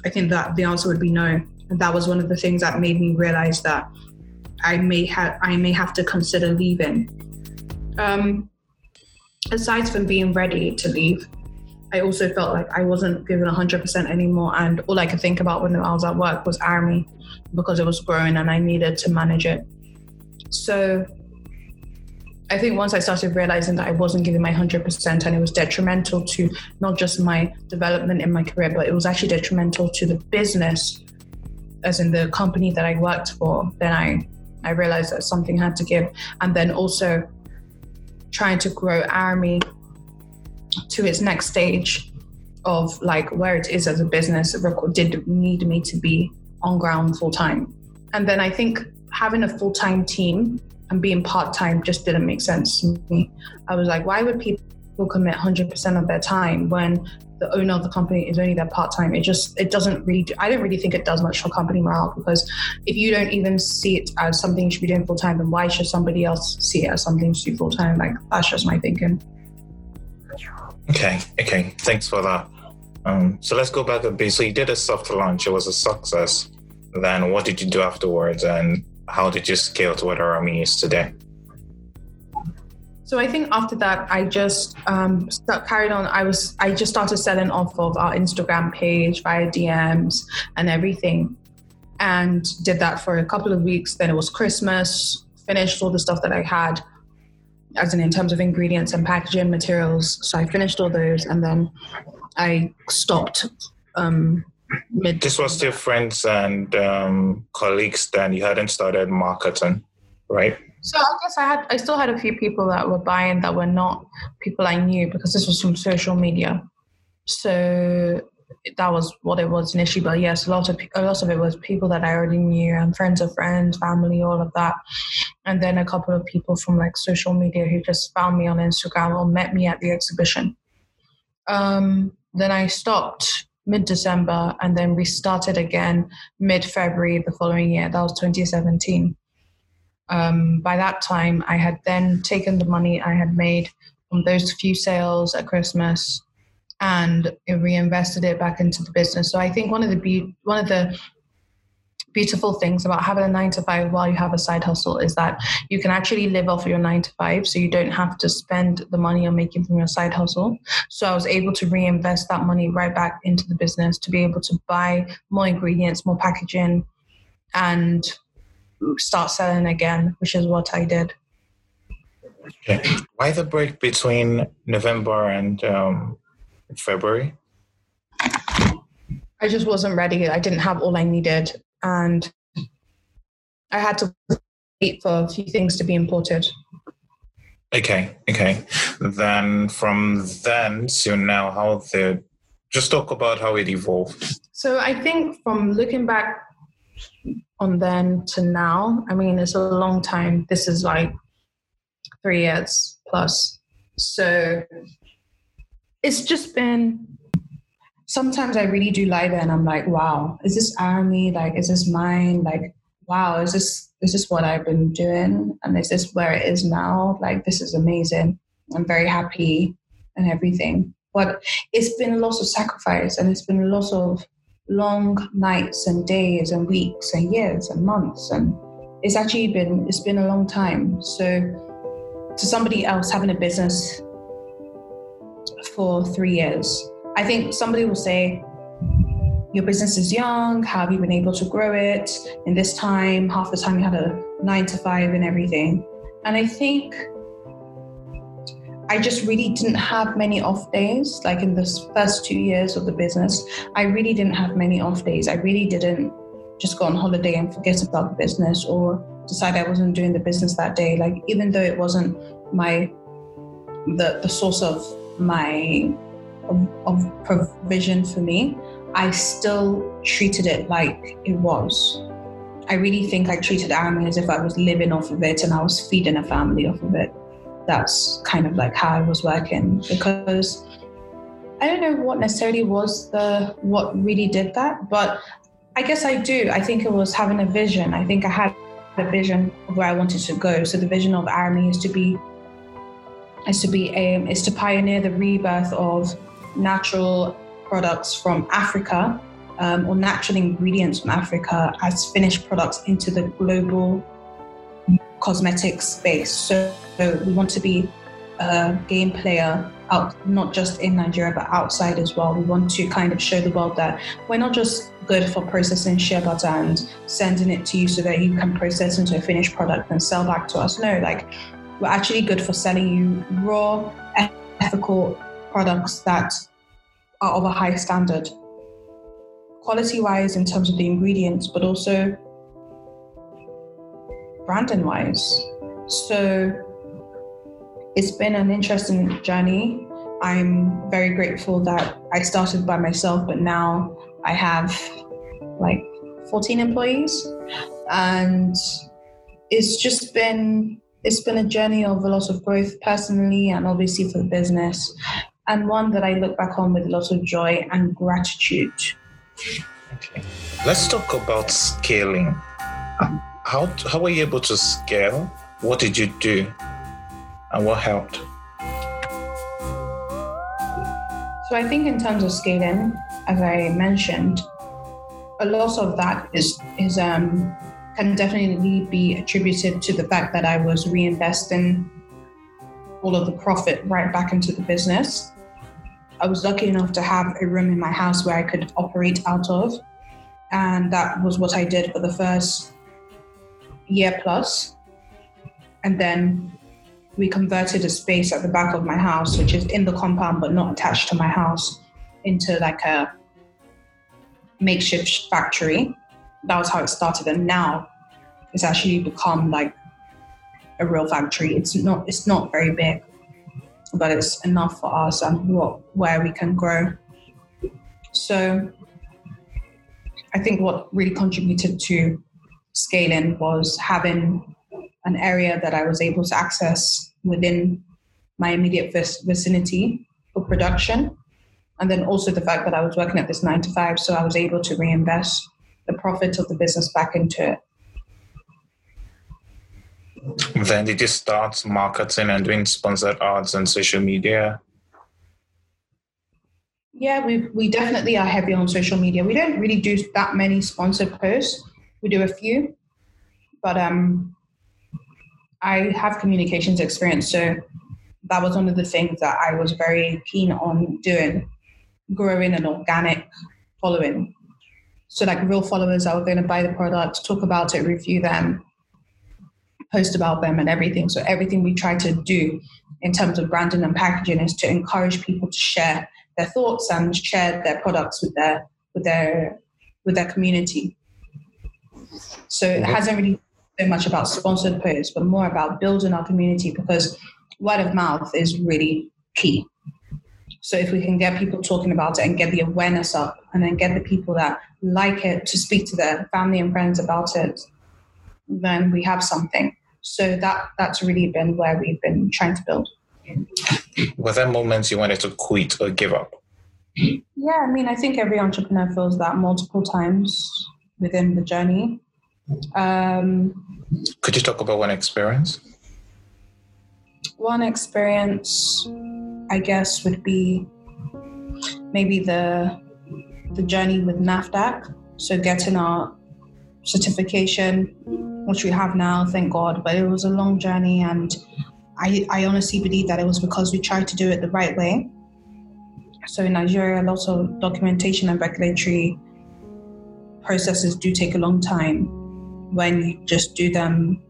I think that the answer would be no. And that was one of the things that made me realize that I may have I may have to consider leaving. Um, aside from being ready to leave, I also felt like I wasn't given 100% anymore. And all I could think about when I was at work was Arami because it was growing and I needed to manage it. So I think once I started realizing that I wasn't giving my 100% and it was detrimental to not just my development in my career, but it was actually detrimental to the business, as in the company that I worked for, then I, I realized that something had to give. And then also trying to grow Arami to its next stage of like where it is as a business Record did need me to be on ground full time. And then I think having a full time team and being part time just didn't make sense to me. I was like, why would people commit 100% of their time when the owner of the company is only there part time? It just, it doesn't really, do, I don't really think it does much for company morale because if you don't even see it as something you should be doing full time, then why should somebody else see it as something to do full time? Like, that's just my thinking. Okay, okay. Thanks for that. Um, so let's go back a bit. So you did a soft launch, it was a success. Then what did you do afterwards and how did you scale to what Arami is today? So I think after that, I just um, carried on. I was I just started selling off of our Instagram page via DMs and everything, and did that for a couple of weeks. Then it was Christmas. Finished all the stuff that I had, as in in terms of ingredients and packaging materials. So I finished all those and then I stopped um, mid. This was your friends and um, colleagues. Then you hadn't started marketing, right? So I guess I had I still had a few people that were buying that were not people I knew because this was from social media. So that was what it was initially. But yes, a lot of a lot of it was people that I already knew and friends of friends, family, all of that. And then a couple of people from like social media who just found me on Instagram or met me at the exhibition. Um, then I stopped mid December and then restarted again mid February the following year. That was 2017. Um, by that time, I had then taken the money I had made from those few sales at Christmas and reinvested it back into the business. So I think one of the be- one of the beautiful things about having a nine to five while you have a side hustle is that you can actually live off your nine to five so you don't have to spend the money you're making from your side hustle so i was able to reinvest that money right back into the business to be able to buy more ingredients more packaging and start selling again which is what i did okay. why the break between november and um, February? I just wasn't ready. I didn't have all I needed. And I had to wait for a few things to be imported. Okay, okay. Then from then to now, how the just talk about how it evolved. So I think from looking back on then to now, I mean, it's a long time. This is like three years plus. So it's just been sometimes I really do lie there and I'm like, wow, is this Arami? Like, is this mine? Like, wow, is this is this what I've been doing? And is this where it is now? Like, this is amazing. I'm very happy and everything. But it's been a lot of sacrifice and it's been a lot of long nights and days and weeks and years and months and it's actually been it's been a long time. So to somebody else having a business for three years. I think somebody will say, your business is young. How have you been able to grow it in this time? Half the time you had a nine to five and everything. And I think I just really didn't have many off days. Like in the first two years of the business, I really didn't have many off days. I really didn't just go on holiday and forget about the business or decide I wasn't doing the business that day. Like even though it wasn't my the the source of my of, of provision for me, I still treated it like it was. I really think I treated Arami as if I was living off of it and I was feeding a family off of it. That's kind of like how I was working because I don't know what necessarily was the what really did that, but I guess I do. I think it was having a vision. I think I had a vision of where I wanted to go. So the vision of Arami is to be is to be a is to pioneer the rebirth of natural products from Africa um, or natural ingredients from Africa as finished products into the global cosmetic space. So, so we want to be a game player out, not just in Nigeria, but outside as well. We want to kind of show the world that we're not just good for processing shea butter and sending it to you so that you can process into a finished product and sell back to us. No, like we're actually good for selling you raw, ethical products that are of a high standard, quality wise in terms of the ingredients, but also branding wise. So it's been an interesting journey. I'm very grateful that I started by myself, but now I have like 14 employees. And it's just been it's been a journey of a lot of growth personally and obviously for the business and one that I look back on with a lot of joy and gratitude. Okay. Let's talk about scaling. How, how were you able to scale? What did you do? And what helped? So I think in terms of scaling, as I mentioned, a lot of that is is um, can definitely be attributed to the fact that I was reinvesting all of the profit right back into the business. I was lucky enough to have a room in my house where I could operate out of. And that was what I did for the first year plus. And then we converted a space at the back of my house, which is in the compound but not attached to my house, into like a makeshift factory. That was how it started. And now it's actually become like a real factory. It's not it's not very big, but it's enough for us and what where we can grow. So I think what really contributed to scaling was having an area that I was able to access within my immediate vicinity for production. And then also the fact that I was working at this nine to five, so I was able to reinvest the profits of the business back into it. Then did you start marketing and doing sponsored ads on social media? Yeah, we we definitely are heavy on social media. We don't really do that many sponsored posts. We do a few, but um, I have communications experience, so that was one of the things that I was very keen on doing, growing an organic following. So like real followers that were going to buy the product, talk about it, review them, post about them and everything. So everything we try to do in terms of branding and packaging is to encourage people to share their thoughts and share their products with their with their with their community. So it hasn't really so much about sponsored posts, but more about building our community because word of mouth is really key. So if we can get people talking about it and get the awareness up and then get the people that like it to speak to their family and friends about it, then we have something. So that that's really been where we've been trying to build. Were there moments you wanted to quit or give up? Yeah, I mean, I think every entrepreneur feels that multiple times within the journey. Um, Could you talk about one experience? One experience, I guess, would be maybe the the journey with NAFDAC. So getting our certification which we have now, thank God. But it was a long journey, and I, I honestly believe that it was because we tried to do it the right way. So in Nigeria, a lot of documentation and regulatory processes do take a long time when you just do them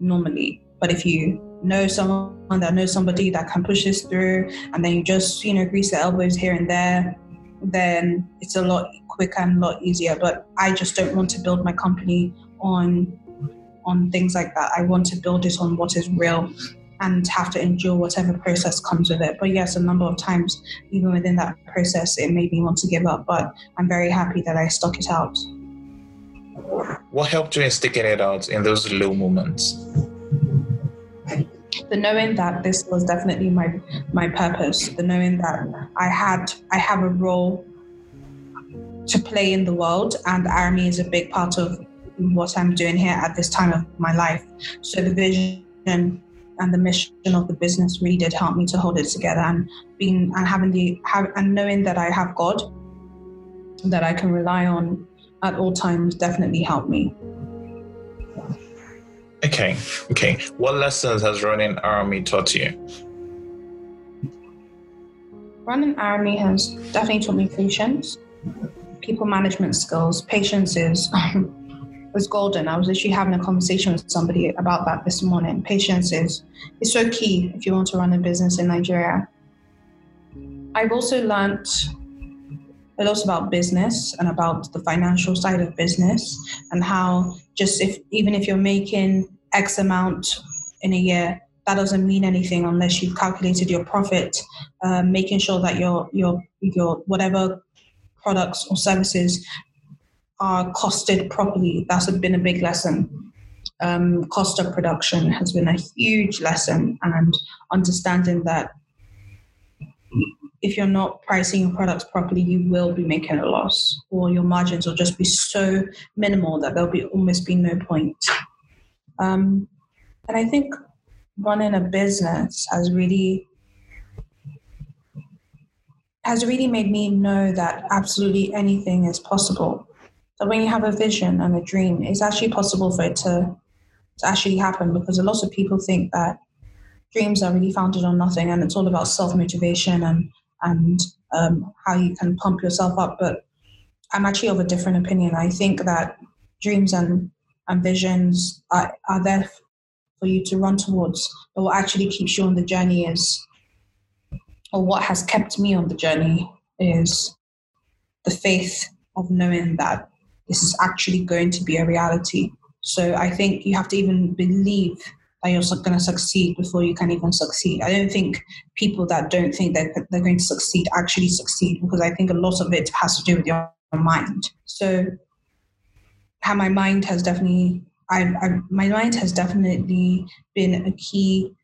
normally. But if you know someone that knows somebody that can push this through, and then you just you know grease the elbows here and there, then it's a lot quicker and a lot easier. But I just don't want to build my company on on things like that. I want to build it on what is real and have to endure whatever process comes with it. But yes, a number of times, even within that process, it made me want to give up. But I'm very happy that I stuck it out. What helped you in sticking it out in those low moments? the knowing that this was definitely my my purpose the knowing that i had i have a role to play in the world and Arami is a big part of what i'm doing here at this time of my life so the vision and the mission of the business really did help me to hold it together and being and having the have and knowing that i have god that i can rely on at all times definitely helped me Okay, okay. What lessons has running Arami taught you? Running Arami has definitely taught me patience, people management skills. Patience is was golden. I was actually having a conversation with somebody about that this morning. Patience is is so key if you want to run a business in Nigeria. I've also learned a lot about business and about the financial side of business and how just if even if you're making X amount in a year, that doesn't mean anything unless you've calculated your profit, um, making sure that your your your whatever products or services are costed properly. That's been a big lesson. Um, cost of production has been a huge lesson, and understanding that if you're not pricing your products properly, you will be making a loss, or your margins will just be so minimal that there'll be almost be no point. Um, and I think running a business has really has really made me know that absolutely anything is possible. That when you have a vision and a dream, it's actually possible for it to, to actually happen because a lot of people think that dreams are really founded on nothing and it's all about self motivation and and um, how you can pump yourself up. But I'm actually of a different opinion. I think that dreams and, and visions are, are there for you to run towards. But what actually keeps you on the journey is, or what has kept me on the journey is the faith of knowing that this is actually going to be a reality. So I think you have to even believe that you're going to succeed before you can even succeed. I don't think people that don't think that they're going to succeed actually succeed because I think a lot of it has to do with your mind. So, how my mind has definitely, I, I my mind has definitely been a key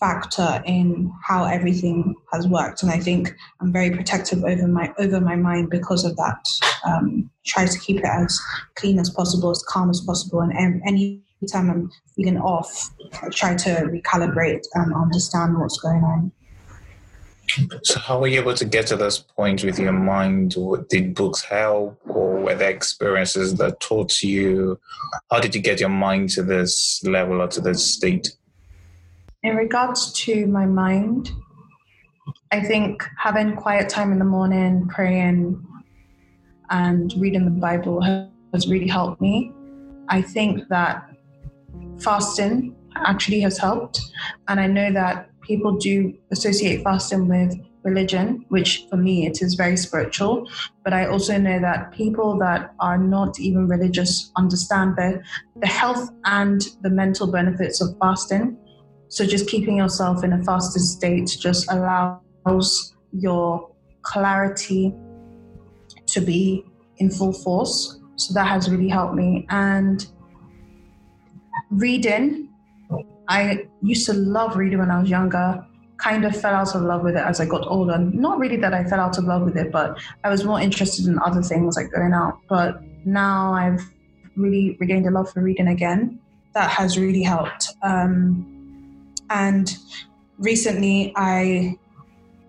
factor in how everything has worked, and I think I'm very protective over my over my mind because of that. Um, try to keep it as clean as possible, as calm as possible, and any time I'm feeling off, I try to recalibrate and understand what's going on. So, how were you able to get to this point with your mind? Did books help, or were there experiences that taught you? How did you get your mind to this level or to this state? In regards to my mind, I think having quiet time in the morning, praying, and reading the Bible has really helped me. I think that fasting actually has helped. And I know that people do associate fasting with religion, which for me it is very spiritual. But I also know that people that are not even religious understand the, the health and the mental benefits of fasting. So just keeping yourself in a fasted state just allows your clarity to be in full force. So that has really helped me. And reading, I used to love reading when I was younger. Kind of fell out of love with it as I got older. Not really that I fell out of love with it, but I was more interested in other things like going out. But now I've really regained a love for reading again. That has really helped. Um, and recently, I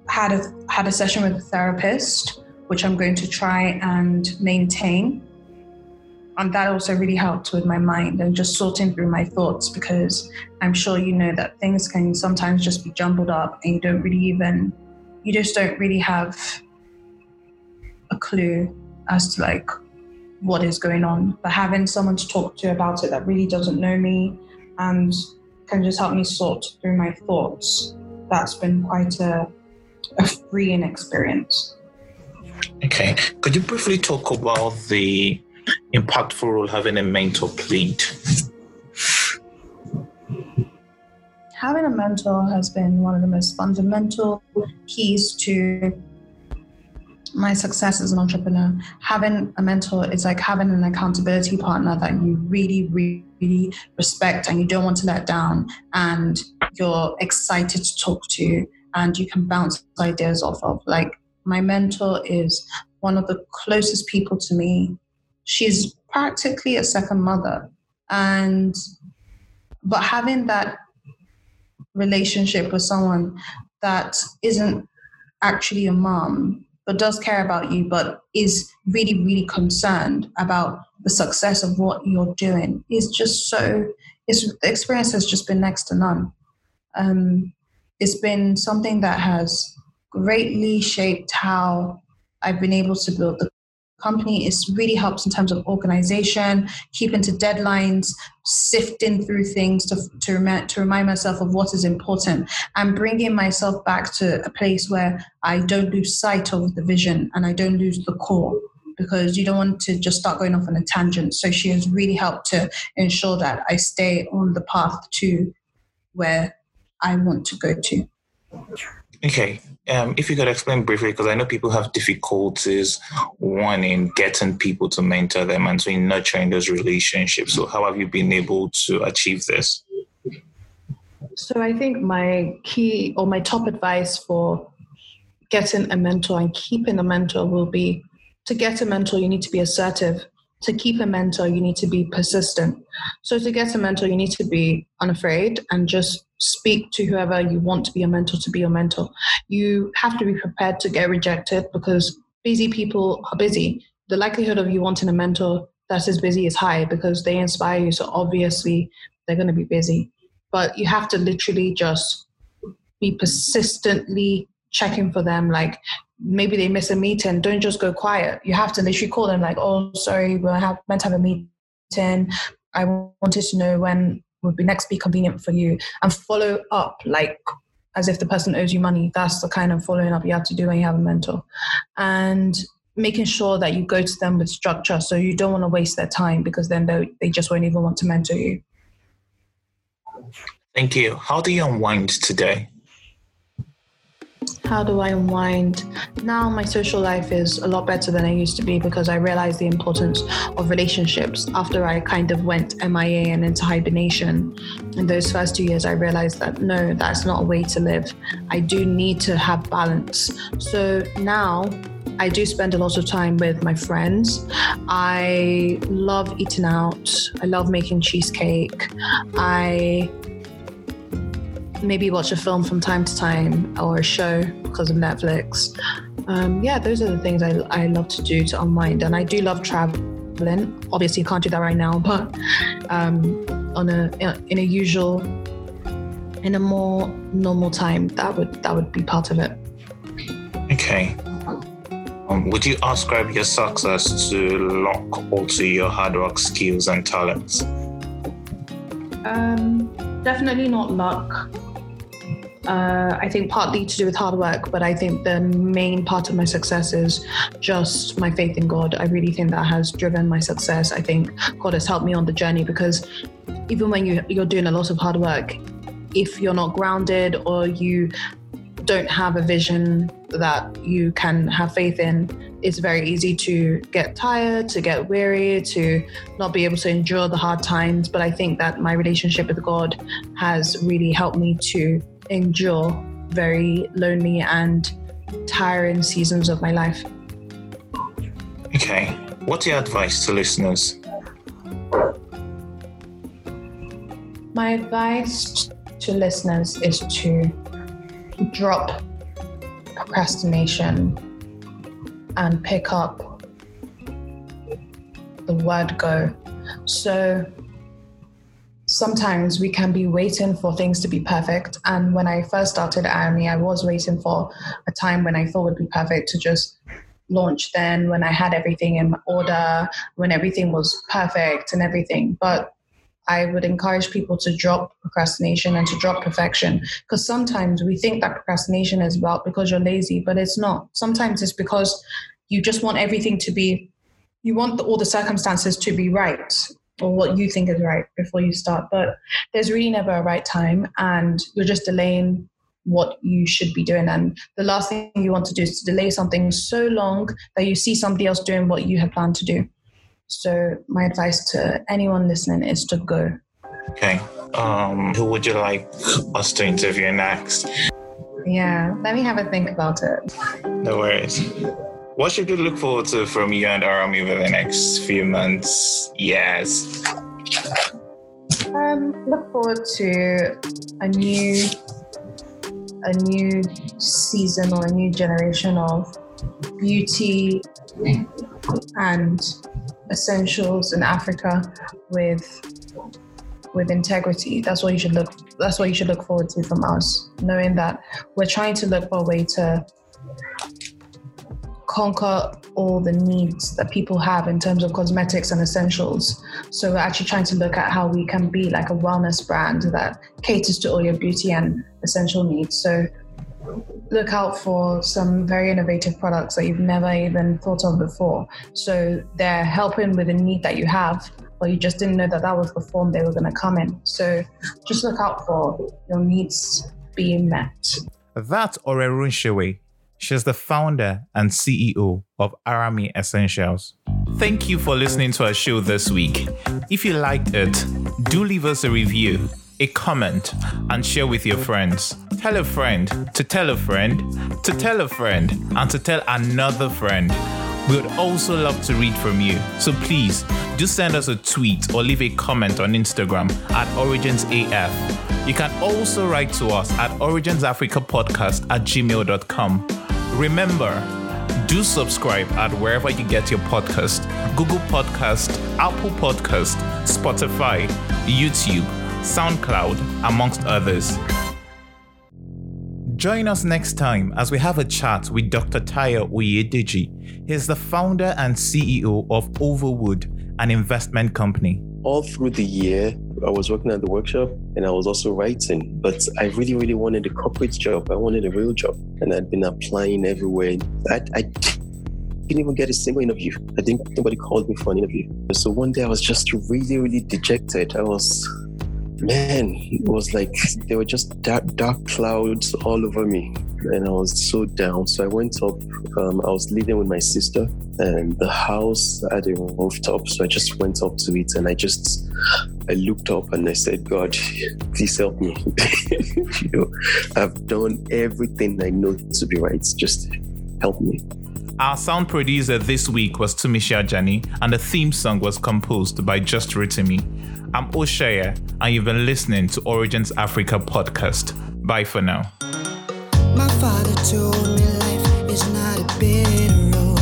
had a had a session with a therapist, which I'm going to try and maintain and that also really helped with my mind and just sorting through my thoughts because I'm sure you know that things can sometimes just be jumbled up and you don't really even, you just don't really have a clue as to like what is going on. But having someone to talk to about it that really doesn't know me and can just help me sort through my thoughts, that's been quite a, a freeing experience. Okay. Could you briefly talk about the impactful role having a mentor played? Having a mentor has been one of the most fundamental keys to my success as an entrepreneur, having a mentor is like having an accountability partner that you really, really respect and you don't want to let down, and you're excited to talk to, and you can bounce ideas off of. Like, my mentor is one of the closest people to me. She's practically a second mother. And, but having that relationship with someone that isn't actually a mom but does care about you, but is really, really concerned about the success of what you're doing is just so, it's, the experience has just been next to none. Um, it's been something that has greatly shaped how I've been able to build the company. It really helps in terms of organization, keeping to deadlines, sifting through things to, to, remind, to remind myself of what is important, and bringing myself back to a place where I don't lose sight of the vision and I don't lose the core because you don't want to just start going off on a tangent. So she has really helped to ensure that I stay on the path to where I want to go to. Okay. Um, if you could explain briefly, because I know people have difficulties, one in getting people to mentor them and so in nurturing those relationships. So, how have you been able to achieve this? So, I think my key or my top advice for getting a mentor and keeping a mentor will be to get a mentor, you need to be assertive to keep a mentor, you need to be persistent. So to get a mentor, you need to be unafraid and just speak to whoever you want to be a mentor to be your mentor. You have to be prepared to get rejected because busy people are busy. The likelihood of you wanting a mentor that is busy is high because they inspire you. So obviously they're going to be busy. But you have to literally just be persistently checking for them. Like maybe they miss a meeting, don't just go quiet. You have to literally call them like, oh, sorry, we're meant to have a meeting. I wanted to know when would be next be convenient for you and follow up like as if the person owes you money. That's the kind of following up you have to do when you have a mentor. And making sure that you go to them with structure so you don't want to waste their time because then they, they just won't even want to mentor you. Thank you. How do you unwind today? How do I unwind? Now my social life is a lot better than it used to be because I realized the importance of relationships after I kind of went MIA and into hibernation. In those first two years, I realized that no, that's not a way to live. I do need to have balance. So now I do spend a lot of time with my friends. I love eating out. I love making cheesecake. I maybe watch a film from time to time or a show because of Netflix. Um, yeah, those are the things I, I love to do to unwind. And I do love traveling. Obviously, you can't do that right now, but um, on a in a usual, in a more normal time, that would that would be part of it. Okay. Um, would you ascribe your success to luck or to your hard work skills and talents? Um, definitely not luck. Uh, I think partly to do with hard work, but I think the main part of my success is just my faith in God. I really think that has driven my success. I think God has helped me on the journey because even when you, you're doing a lot of hard work, if you're not grounded or you don't have a vision that you can have faith in, it's very easy to get tired, to get weary, to not be able to endure the hard times. But I think that my relationship with God has really helped me to endure very lonely and tiring seasons of my life. Okay. What's your advice to listeners? My advice to listeners is to drop procrastination and pick up the word go. So sometimes we can be waiting for things to be perfect. And when I first started Arami, I was waiting for a time when I thought would be perfect to just launch then when I had everything in order, when everything was perfect and everything. But I would encourage people to drop procrastination and to drop perfection because sometimes we think that procrastination is about because you're lazy, but it's not. Sometimes it's because you just want everything to be, you want all the circumstances to be right or what you think is right before you start. But there's really never a right time, and you're just delaying what you should be doing. And the last thing you want to do is to delay something so long that you see somebody else doing what you have planned to do. So my advice to anyone listening is to go. Okay. Um, who would you like us to interview next? Yeah, let me have a think about it. No worries. What should we look forward to from you and Arami over the next few months, years? Um, look forward to a new a new season or a new generation of beauty and essentials in Africa with with integrity. That's what you should look that's what you should look forward to from us. Knowing that we're trying to look for a way to conquer all the needs that people have in terms of cosmetics and essentials. So we're actually trying to look at how we can be like a wellness brand that caters to all your beauty and essential needs. So look out for some very innovative products that you've never even thought of before. So they're helping with a need that you have, but you just didn't know that that was the form they were going to come in. So just look out for your needs being met. That's Ore Runsewe. She's the founder and CEO of Arami Essentials. Thank you for listening to our show this week. If you liked it, do leave us a review, a comment, and share with your friends. Tell a friend to tell a friend to tell a friend and to tell another friend. We would also love to read from you. So please do send us a tweet or leave a comment on Instagram at OriginsAF. You can also write to us at originsafricapodcast at gmail.com. Remember, do subscribe at wherever you get your podcast Google Podcast, Apple Podcast, Spotify, YouTube, SoundCloud, amongst others. Join us next time as we have a chat with Dr. Tayo Oyedeji. He's the founder and CEO of Overwood, an investment company. All through the year, I was working at the workshop and I was also writing, but I really, really wanted a corporate job. I wanted a real job, and I'd been applying everywhere. I, I didn't even get a single interview. I think nobody called me for an interview. So one day I was just really, really dejected. I was man, it was like there were just dark, dark clouds all over me, and I was so down. So I went up. Um, I was living with my sister, and the house had a rooftop. So I just went up to it, and I just I looked up and I said, God, please help me. you know, I've done everything I know to be right. Just help me. Our sound producer this week was Tumisha Jani, and the theme song was composed by Just Ritimi. I'm Oshaya, and you've been listening to Origins Africa podcast. Bye for now. My father told me life is not a bitter of